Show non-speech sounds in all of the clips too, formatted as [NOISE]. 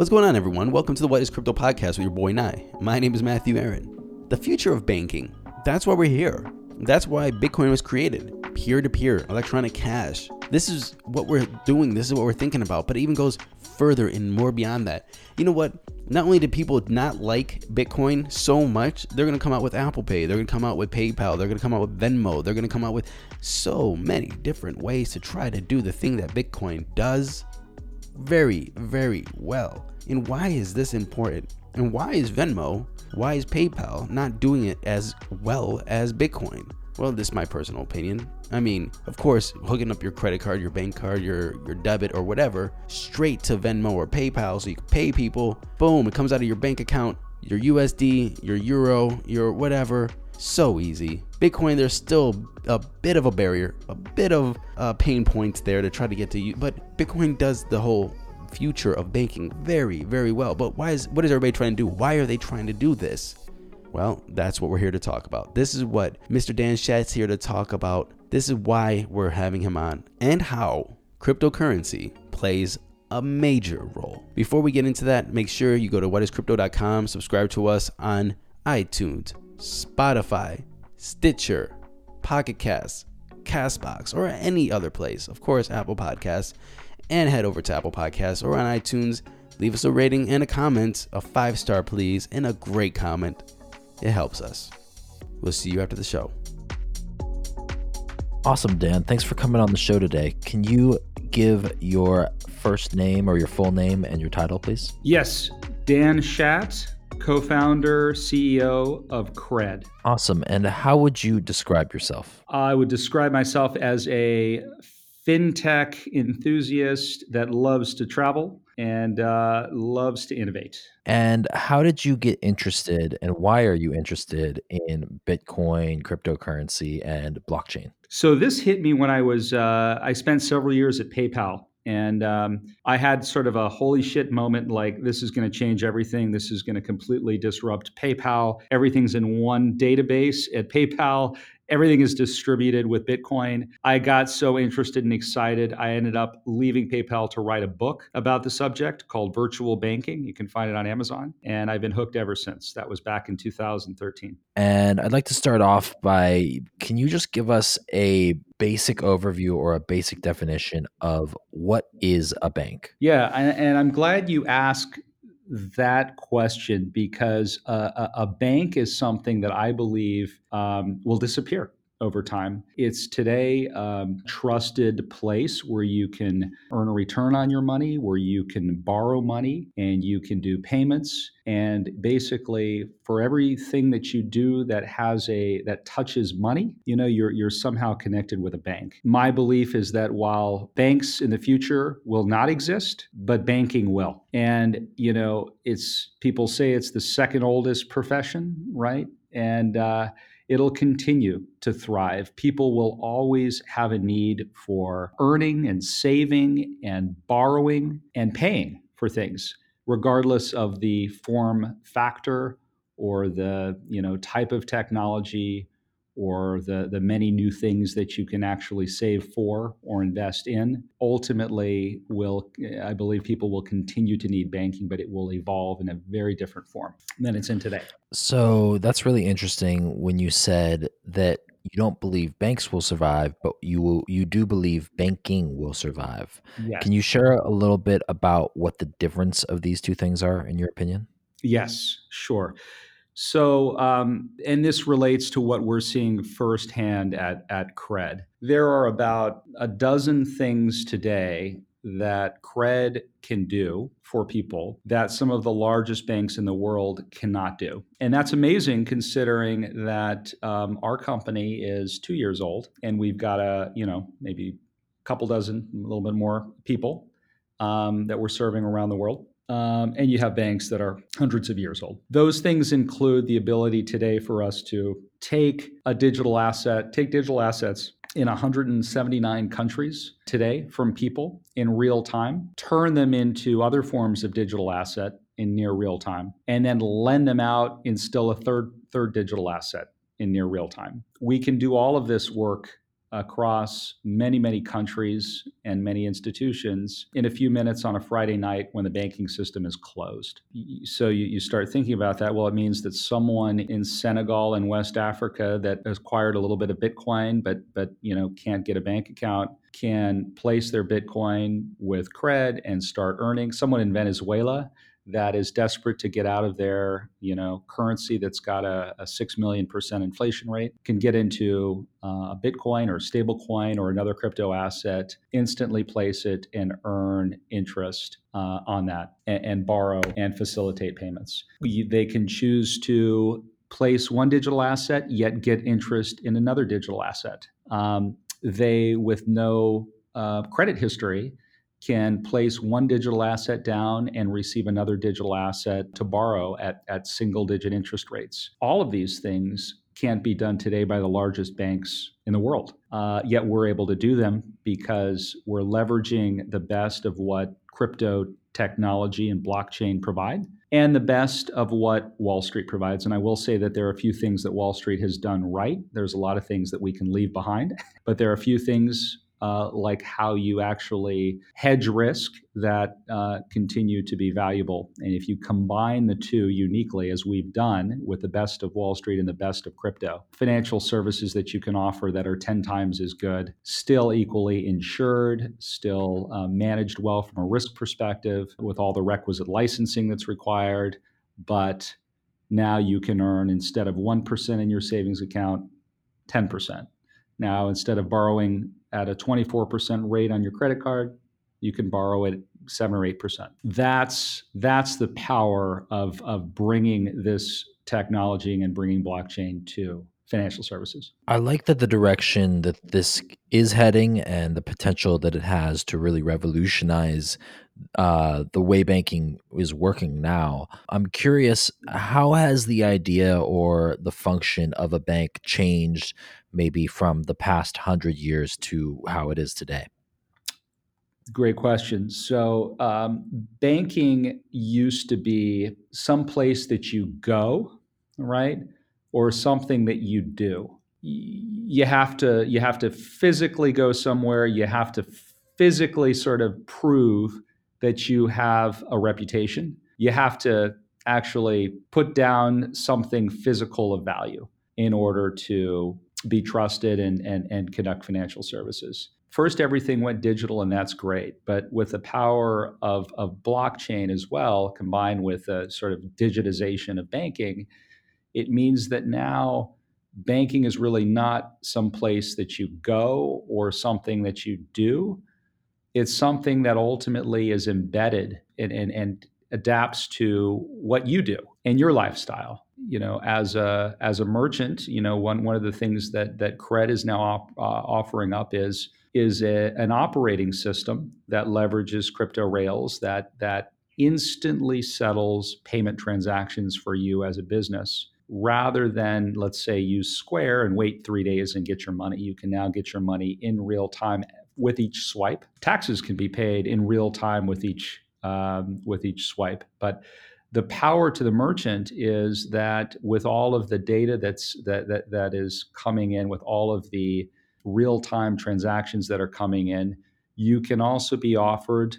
What's going on, everyone? Welcome to the What is Crypto podcast with your boy Nye. My name is Matthew Aaron. The future of banking. That's why we're here. That's why Bitcoin was created peer to peer, electronic cash. This is what we're doing. This is what we're thinking about. But it even goes further and more beyond that. You know what? Not only do people not like Bitcoin so much, they're going to come out with Apple Pay. They're going to come out with PayPal. They're going to come out with Venmo. They're going to come out with so many different ways to try to do the thing that Bitcoin does very, very well. And why is this important? And why is Venmo, why is PayPal not doing it as well as Bitcoin? Well, this is my personal opinion. I mean, of course, hooking up your credit card, your bank card, your your debit or whatever straight to Venmo or PayPal so you can pay people. Boom, it comes out of your bank account, your USD, your euro, your whatever. So easy. Bitcoin, there's still a bit of a barrier, a bit of uh, pain points there to try to get to you, but Bitcoin does the whole future of banking very, very well. But why is what is everybody trying to do? Why are they trying to do this? Well, that's what we're here to talk about. This is what Mr. Dan Schatt's here to talk about. This is why we're having him on and how cryptocurrency plays a major role. Before we get into that, make sure you go to whatiscrypto.com, subscribe to us on iTunes, Spotify, Stitcher, Pocket Casts, Castbox, or any other place. Of course, Apple Podcasts. And head over to Apple Podcasts or on iTunes. Leave us a rating and a comment, a five star, please, and a great comment. It helps us. We'll see you after the show. Awesome, Dan. Thanks for coming on the show today. Can you give your first name or your full name and your title, please? Yes, Dan Schatt, co founder, CEO of Cred. Awesome. And how would you describe yourself? I would describe myself as a fintech enthusiast that loves to travel and uh, loves to innovate. And how did you get interested and why are you interested in Bitcoin, cryptocurrency, and blockchain? So, this hit me when I was, uh, I spent several years at PayPal. And um, I had sort of a holy shit moment like, this is going to change everything. This is going to completely disrupt PayPal. Everything's in one database at PayPal everything is distributed with Bitcoin. I got so interested and excited, I ended up leaving PayPal to write a book about the subject called Virtual Banking. You can find it on Amazon. And I've been hooked ever since. That was back in 2013. And I'd like to start off by can you just give us a basic overview or a basic definition of what is a bank? Yeah, and, I'm glad you asked that question because uh, a, bank is something that I believe um, will disappear over time. It's today um, trusted place where you can earn a return on your money, where you can borrow money and you can do payments. And basically, for everything that you do that has a that touches money, you know, you're you're somehow connected with a bank. My belief is that while banks in the future will not exist, but banking will. And you know, it's people say it's the second oldest profession, right? And uh, it'll continue to thrive. People will always have a need for earning and saving and borrowing and paying for things, regardless of the form factor or the you know type of technology or the, the many new things that you can actually save for or invest in ultimately will i believe people will continue to need banking but it will evolve in a very different form than it's in today. So that's really interesting when you said that you don't believe banks will survive but you will you do believe banking will survive. Yes. can you share a little bit about what the difference of these two things are in your opinion? Yes sure so, um, and this relates to what we're seeing firsthand at, at CRED. There are about a dozen things today that CRED can do for people that some of the largest banks in the world cannot do. And that's amazing considering that um, our company is two years old and we've got a, you know, maybe a couple dozen, a little bit more people um, that we're serving around the world. Um, and you have banks that are hundreds of years old. Those things include the ability today for us to take a digital asset, take digital assets in 179 countries today from people in real time, turn them into other forms of digital asset in near real time, and then lend them out in still a third third digital asset in near real time. We can do all of this work across many, many countries and many institutions in a few minutes on a Friday night when the banking system is closed. So you, you start thinking about that. Well, it means that someone in Senegal and West Africa that acquired a little bit of Bitcoin, but but you know can't get a bank account, can place their Bitcoin with cred and start earning. Someone in Venezuela that is desperate to get out of their you know currency that's got a, a six million percent inflation rate can get into uh, a Bitcoin or a stable coin or another crypto asset, instantly place it and earn interest uh, on that and, and, borrow and facilitate payments. They can choose to place one digital asset yet get interest in another digital asset. Um, they, with no uh, credit history, can place one digital asset down and receive another digital asset to borrow at, at single digit interest rates. All of these things can't be done today by the largest banks in the world. Uh, yet we're able to do them because we're leveraging the best of what crypto technology and blockchain provide and the best of what Wall Street provides. And I will say that there are a few things that Wall Street has done right. There's a lot of things that we can leave behind, [LAUGHS] but there are a few things uh, like how you actually hedge risk that uh, continue to be valuable. And if you combine the two uniquely, as we've done with the best of Wall Street and the best of crypto, financial services that you can offer that are 10 times as good, still equally insured, still uh, managed well from a risk perspective with all the requisite licensing that's required, but now you can earn instead of 1% in your savings account, 10%. Now, instead of borrowing at a 24% rate on your credit card, you can borrow at seven or eight percent. That's that's the power of of bringing this technology and bringing blockchain to financial services. I like that the direction that this is heading and the potential that it has to really revolutionize uh, the way banking is working now. I'm curious, how has the idea or the function of a bank changed maybe from the past hundred years to how it is today? Great question. So, um, banking used to be some place that you go, right, or something that you do. You have to you have to physically go somewhere. You have to physically sort of prove that you have a reputation. You have to actually put down something physical of value in order to be trusted and, and, and conduct financial services. First, everything went digital, and that's great. But with the power of, of blockchain as well, combined with a sort of digitization of banking, it means that now banking is really not some place that you go or something that you do. It's something that ultimately is embedded and, and, and adapts to what you do and your lifestyle you know, as a as a merchant, you know, one one of the things that that Cred is now op, uh, offering up is is a, an operating system that leverages crypto rails that that instantly settles payment transactions for you as a business. Rather than let's say use square and wait three days and get your money you can now get your money in real time with each swipe. Taxes can be paid in real time with each um, with each swipe. But the power to the merchant is that with all of the data that's that that, that is coming in with all of the real-time transactions that are coming in you can also be offered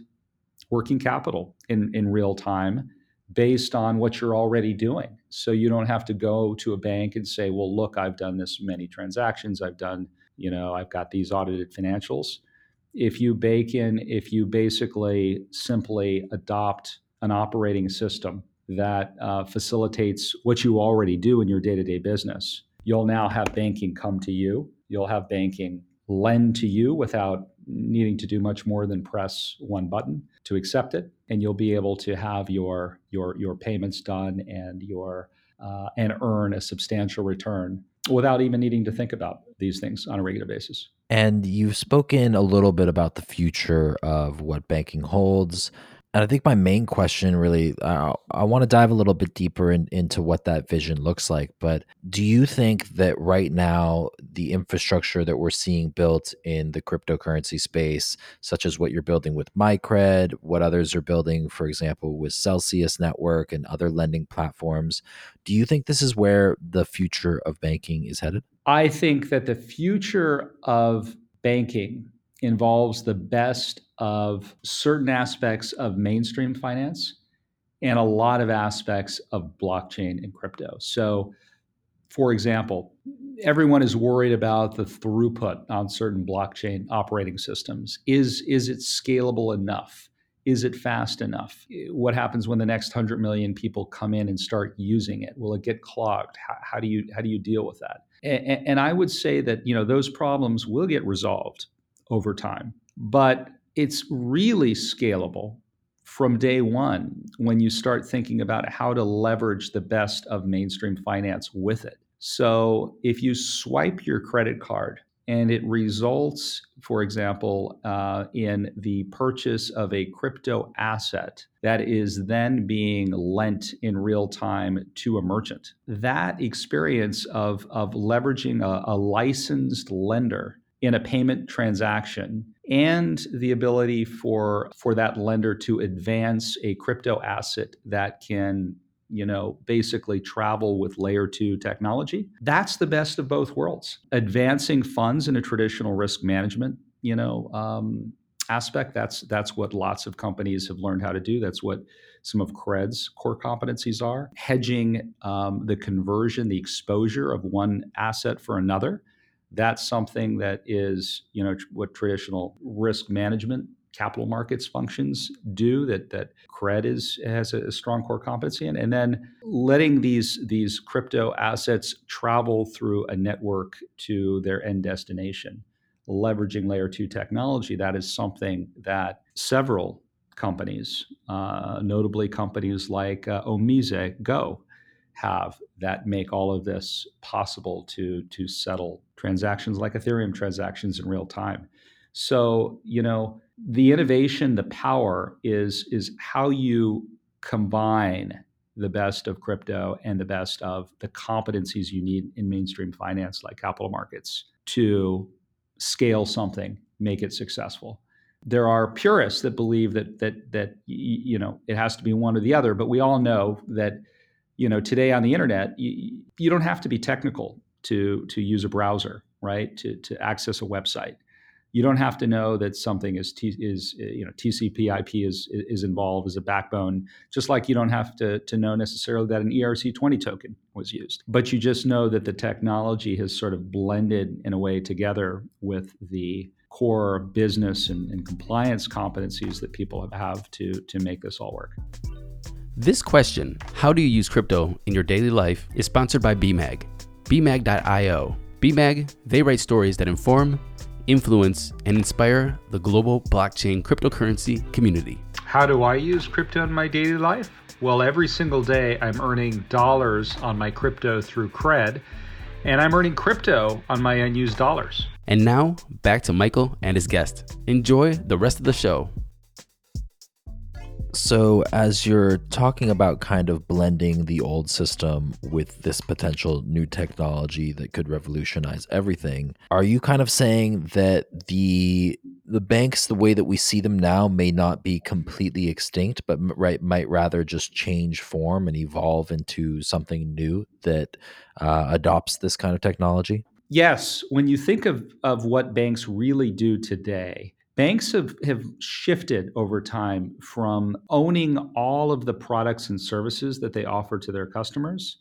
working capital in, in real time based on what you're already doing. So you don't have to go to a bank and say well look i've done this many transactions. I've done you know i've got these audited financials. If you bake in if you basically simply adopt an operating system that uh, facilitates what you already do in your day to day business. You'll now have banking come to you. You'll have banking lend to you without needing to do much more than press one button to accept it, and you'll be able to have your your your payments done and your uh, and earn a substantial return without even needing to think about these things on a regular basis. And you've spoken a little bit about the future of what banking holds And I think my main question really, uh, I want to dive a little bit deeper in, into what that vision looks like. But do you think that right now, the infrastructure that we're seeing built in the cryptocurrency space, such as what you're building with MyCred, what others are building, for example, with Celsius Network and other lending platforms, do you think this is where the future of banking is headed? I think that the future of banking involves the best of certain aspects of mainstream finance and a lot of aspects of blockchain and crypto. So, for example, everyone is worried about the throughput on certain blockchain operating systems. Is, is it scalable enough? Is it fast enough? What happens when the next 100 million people come in and start using it? Will it get clogged? How, how do, you, how do you deal with that? And, and I would say that you know those problems will get resolved over time. But it's really scalable from day one when you start thinking about how to leverage the best of mainstream finance with it. So if you swipe your credit card and it results, for example, uh, in the purchase of a crypto asset that is then being lent in real time to a merchant, that experience of, of leveraging a, a licensed lender in a payment transaction and the ability for for that lender to advance a crypto asset that can you know basically travel with layer 2 technology that's the best of both worlds. Advancing funds in a traditional risk management you know um, aspect that's that's what lots of companies have learned how to do. That's what some of cred's core competencies are. Hedging um, the conversion the exposure of one asset for another that's something that is you know what traditional risk management capital markets functions do that that cred is has a, strong core competency in. And then letting these these crypto assets travel through a network to their end destination leveraging layer 2 technology that is something that several companies uh, notably companies like uh, OmiseGO have that make all of this possible to to settle transactions like Ethereum transactions in real time. So, you know, the innovation, the power is is how you combine the best of crypto and the best of the competencies you need in mainstream finance like capital markets to scale something, make it successful. There are purists that believe that that that you know it has to be one or the other, but we all know that you know today on the internet you, you don't have to be technical to to use a browser right to to access a website. You don't have to know that something is T, is uh, you know TCP IP is is involved as a backbone just like you don't have to to know necessarily that an ERC20 token was used. But you just know that the technology has sort of blended in a way together with the core business and, and compliance competencies that people have to to make this all work this question, how do you use crypto in your daily life, is sponsored by BMAG. BMAG.io. BMAG, they write stories that inform, influence, and inspire the global blockchain cryptocurrency community. How do I use crypto in my daily life? Well, every single day I'm earning dollars on my crypto through Cred, and I'm earning crypto on my unused dollars. And now, back to Michael and his guest. Enjoy the rest of the show. So, as you're talking about kind of blending the old system with this potential new technology that could revolutionize everything, are you kind of saying that the the banks, the way that we see them now, may not be completely extinct, but right might rather just change form and evolve into something new that uh, adopts this kind of technology? Yes, when you think of of what banks really do today, banks have, have shifted over time from owning all of the products and services that they offer to their customers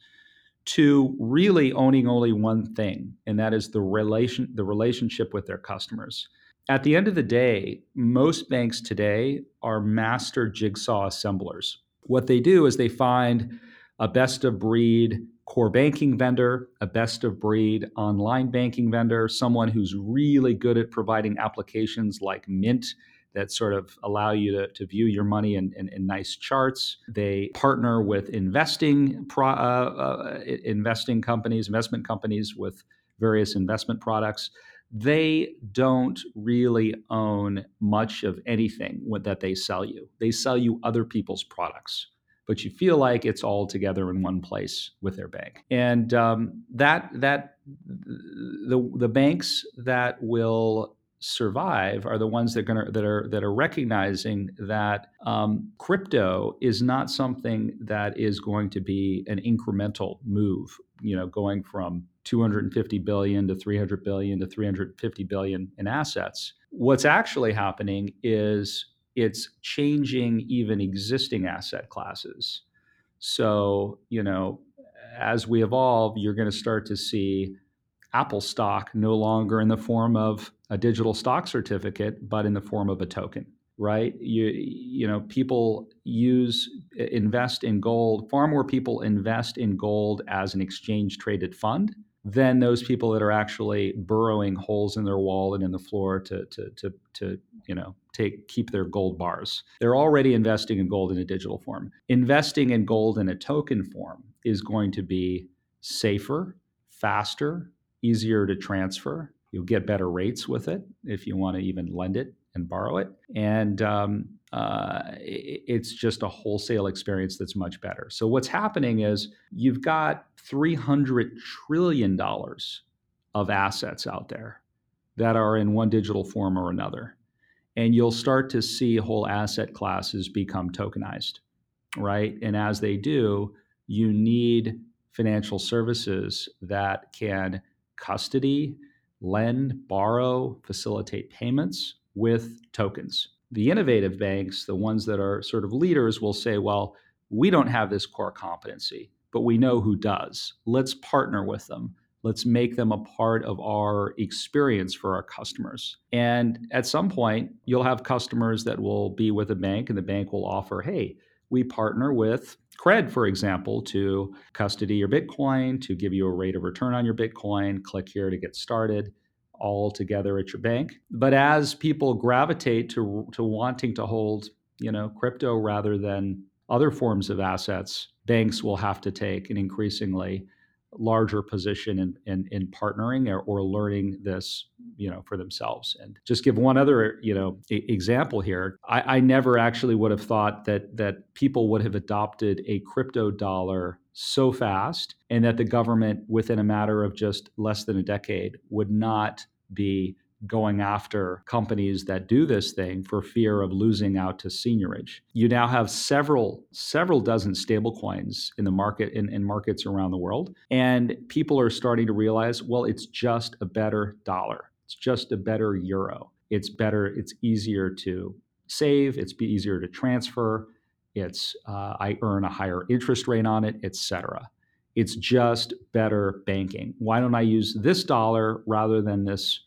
to really owning only one thing and that is the relation the relationship with their customers. At the end of the day most banks today are master jigsaw assemblers. What they do is they find a best of breed core banking vendor, a best of breed online banking vendor, someone who's really good at providing applications like Mint that sort of allow you to, to view your money in, in, in nice charts. They partner with investing pro, uh, uh, investing companies, investment companies with various investment products. they don't really own much of anything that they sell you. They sell you other people's products, but you feel like it's all together in one place with their bank. And um, that that the the banks that will survive are the ones that are gonna that are that are recognizing that um, crypto is not something that is going to be an incremental move. You know, going from 250 billion to 300 billion to 350 billion in assets. What's actually happening is it's changing even existing asset classes. So, you know, as we evolve, you're going to start to see Apple stock no longer in the form of a digital stock certificate, but in the form of a token, right? You, you know, people use, invest in gold, far more people invest in gold as an exchange traded fund than those people that are actually burrowing holes in their wall and in the floor to, to, to, to you know, take, keep their gold bars. They're already investing in gold in a digital form. Investing in gold in a token form is going to be safer, faster, easier to transfer. You'll get better rates with it if you want to even lend it and borrow it. And um, uh, it's just a wholesale experience that's much better. So, what's happening is you've got $300 trillion of assets out there that are in one digital form or another. And you'll start to see whole asset classes become tokenized, right? And as they do, you need financial services that can custody, lend, borrow, facilitate payments with tokens. The innovative banks, the ones that are sort of leaders, will say, well, we don't have this core competency, but we know who does. Let's partner with them. Let's make them a part of our experience for our customers. And at some point, you'll have customers that will be with a bank, and the bank will offer, hey, we partner with Cred, for example, to custody your Bitcoin, to give you a rate of return on your Bitcoin. Click here to get started, all together at your bank. But as people gravitate to, to wanting to hold, you know, crypto rather than other forms of assets, banks will have to take an increasingly larger position in, in, in partnering or, or, learning this you know for themselves. And just give one other you know example here. I, I never actually would have thought that that people would have adopted a crypto dollar so fast and that the government within a matter of just less than a decade would not be going after companies that do this thing for fear of losing out to seigniorage. You now have several several dozen stablecoins in the market in, in markets around the world, and people are starting to realize, well, it's just a better dollar. It's just a better euro. It's better. It's easier to save. It's easier to transfer. It's uh, I earn a higher interest rate on it, etc. It's just better banking. Why don't I use this dollar rather than this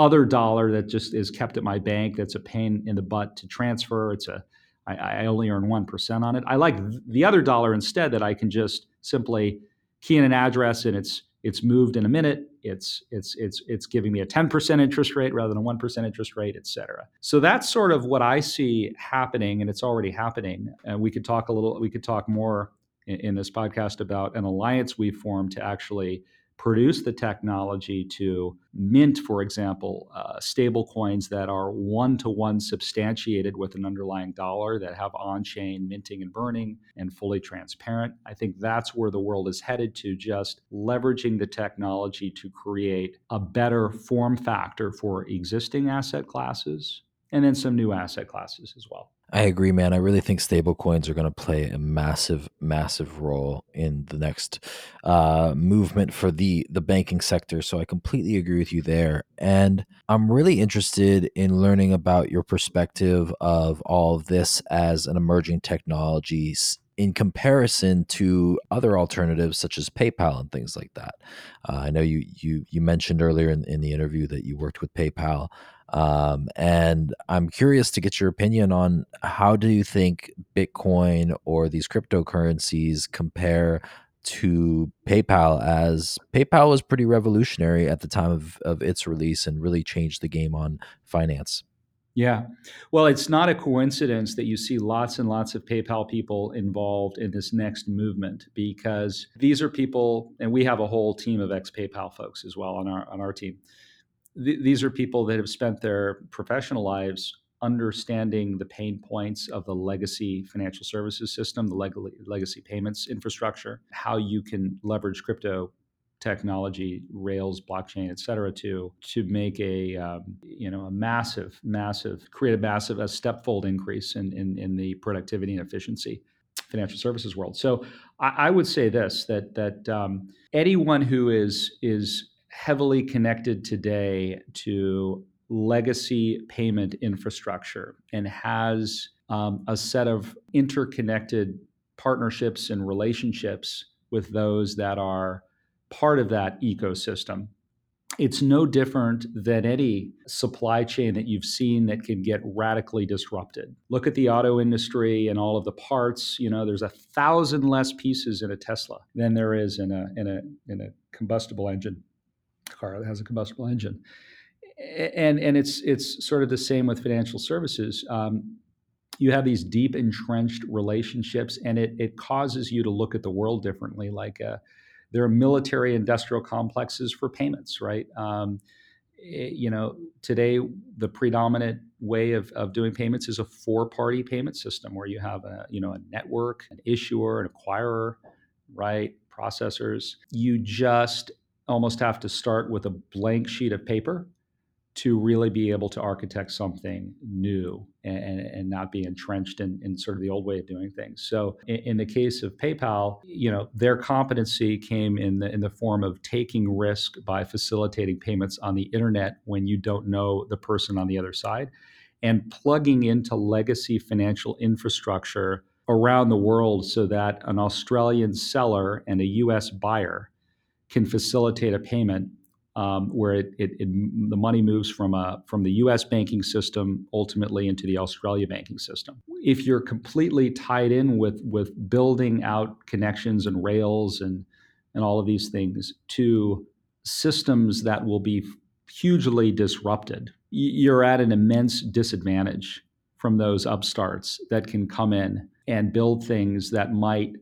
other dollar that just is kept at my bank that's a pain in the butt to transfer. It's a I, I only earn one percent on it. I like the other dollar instead that I can just simply key in an address and it's it's moved in a minute. It's it's it's it's giving me a 10% interest rate rather than a 1% interest rate, et cetera. So that's sort of what I see happening, and it's already happening. And we could talk a little, we could talk more in, in this podcast about an alliance we've formed to actually produce the technology to mint, for example, uh, stable coins that are one to one substantiated with an underlying dollar that have on chain minting and burning and fully transparent. I think that's where the world is headed to, just leveraging the technology to create a better form factor for existing asset classes and then some new asset classes as well. I agree, man. I really think stablecoins are going to play a massive, massive role in the next uh, movement for the the banking sector. So I completely agree with you there. And I'm really interested in learning about your perspective of all of this as an emerging technology in comparison to other alternatives such as PayPal and things like that. Uh, I know you you you mentioned earlier in, in the interview that you worked with PayPal. Um, and I'm curious to get your opinion on how do you think Bitcoin or these cryptocurrencies compare to PayPal as PayPal was pretty revolutionary at the time of, of its release and really changed the game on finance. Yeah. Well, it's not a coincidence that you see lots and lots of PayPal people involved in this next movement because these are people, and we have a whole team of ex PayPal folks as well on our on our team th- these are people that have spent their professional lives understanding the pain points of the legacy financial services system, the leg- legacy payments infrastructure, how you can leverage crypto technology, Rails, blockchain, et cetera, to to make a um, you know a massive, massive, create a massive, a stepfold increase in in, in the productivity and efficiency financial services world. So I, I would say this that that um, anyone who is is heavily connected today to legacy payment infrastructure and has um, a set of interconnected partnerships and relationships with those that are part of that ecosystem. It's no different than any supply chain that you've seen that can get radically disrupted. Look at the auto industry and all of the parts. You know, there's a thousand less pieces in a Tesla than there is in a in a in a combustible engine car that has a combustible engine and and it's it's sort of the same with financial services. Um, you have these deep entrenched relationships, and it it causes you to look at the world differently. Like uh, there are military industrial complexes for payments, right? Um, it, you know, today the predominant way of, of doing payments is a four-party payment system where you have a you know a network, an issuer, an acquirer, right? Processors. You just almost have to start with a blank sheet of paper to really be able to architect something new and, and not be entrenched in, in, sort of the old way of doing things. So in, in, the case of PayPal, you know, their competency came in the in the form of taking risk by facilitating payments on the internet when you don't know the person on the other side and plugging into legacy financial infrastructure around the world so that an Australian seller and a US buyer can facilitate a payment um, where it, it, it, the money moves from a, from the U.S. banking system ultimately into the Australia banking system. If you're completely tied in with with building out connections and rails and and all of these things to systems that will be hugely disrupted, you're at an immense disadvantage from those upstarts that can come in and build things that might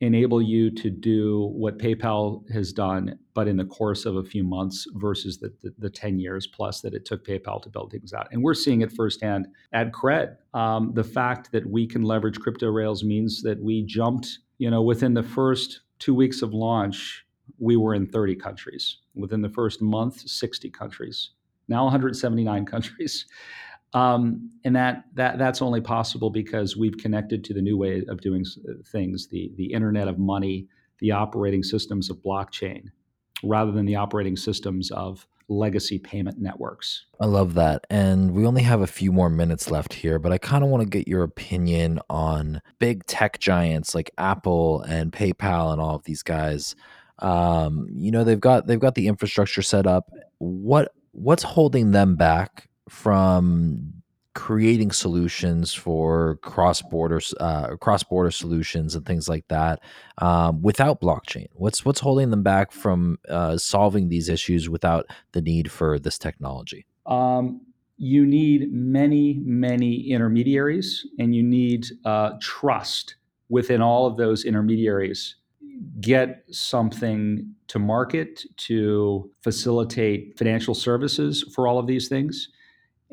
enable you to do what PayPal has done, but in the course of a few months versus the, the, the 10 years plus that it took PayPal to build things out. And we're seeing it firsthand at Cred. Um, the fact that we can leverage crypto rails means that we jumped, you know, within the first two weeks of launch, we were in 30 countries. Within the first month, 60 countries. Now 179 countries. Um, and that that that's only possible because we've connected to the new way of doing uh, things, the the Internet of Money, the operating systems of blockchain, rather than the operating systems of legacy payment networks. I love that. And we only have a few more minutes left here, but I kind of want to get your opinion on big tech giants like Apple and PayPal and all of these guys. Um, you know, they've got they've got the infrastructure set up. What what's holding them back from creating solutions for cross border uh, cross border solutions and things like that um, without blockchain? What's what's holding them back from uh, solving these issues without the need for this technology? Um, you need many many intermediaries, and you need uh, trust within all of those intermediaries. Get something to market to facilitate financial services for all of these things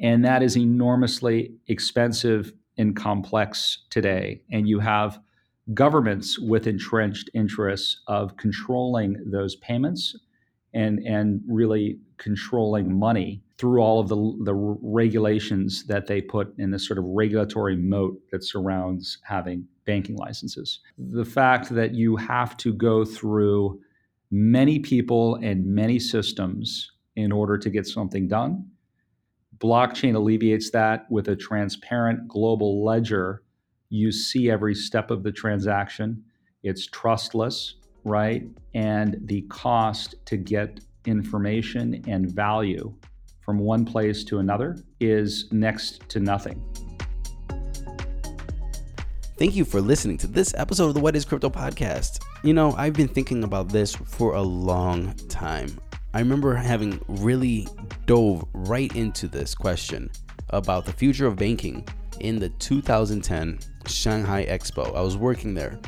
and that is enormously expensive and complex today. And you have governments with entrenched interests of controlling those payments and, and really controlling money through all of the, the regulations that they put in this sort of regulatory moat that surrounds having banking licenses. The fact that you have to go through many people and many systems in order to get something done Blockchain alleviates that with a transparent global ledger. You see every step of the transaction. It's trustless, right? And the cost to get information and value from one place to another is next to nothing. Thank you for listening to this episode of the What is Crypto podcast. You know, I've been thinking about this for a long time. I remember having really dove right into this question about the future of banking in the 2010 Shanghai Expo. I was working there,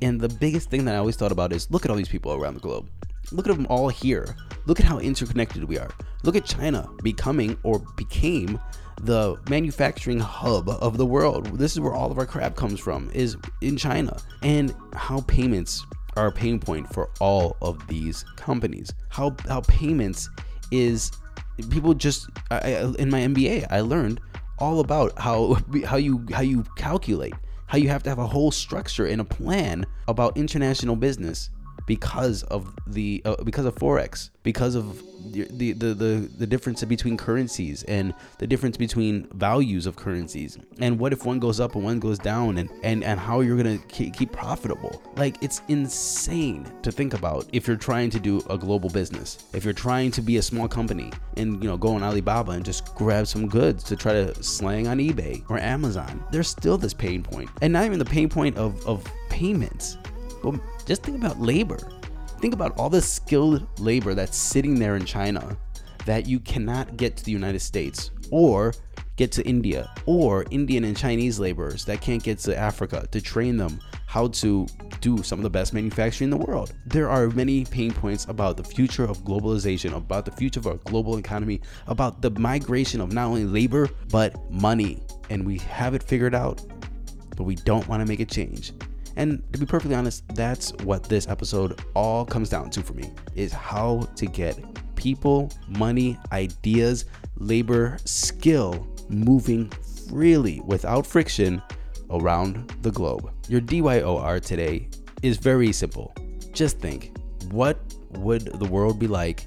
and the biggest thing that I always thought about is look at all these people around the globe. Look at them all here. Look at how interconnected we are. Look at China becoming or became the manufacturing hub of the world. This is where all of our crap comes from is in China. And how payments are a pain point for all of these companies. How how payments is people just I, in my MBA I learned all about how [LAUGHS] how you how you calculate how you have to have a whole structure and a plan about international business because of the uh, because of forex because of the, the the the difference between currencies and the difference between values of currencies. And what if one goes up and one goes down and and and how you're gonna keep, keep profitable? Like it's insane to think about if you're trying to do a global business. If you're trying to be a small company and you know go on alibaba and just grab some goods to try to slang on ebay or amazon there's still this pain point. And not even the pain point of of payments but just think about labor. Think about all the skilled labor that's sitting there in China that you cannot get to the United States or get to India or Indian and Chinese laborers that can't get to Africa to train them how to do some of the best manufacturing in the world. There are many pain points about the future of globalization, about the future of our global economy, about the migration of not only labor but money. And we have it figured out, but we don't want to make a change. And to be perfectly honest, that's what this episode all comes down to for me is how to get people, money, ideas, labor, skill moving freely without friction around the globe. Your DYOR today is very simple. Just think, what would the world be like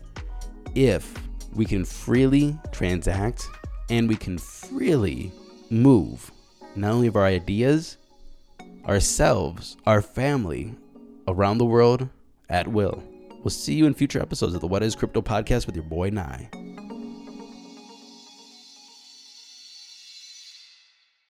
if we can freely transact and we can freely move not only of our ideas, ourselves, our family around the world at will. We'll see you in future episodes of the What is Crypto podcast with your boy Nye.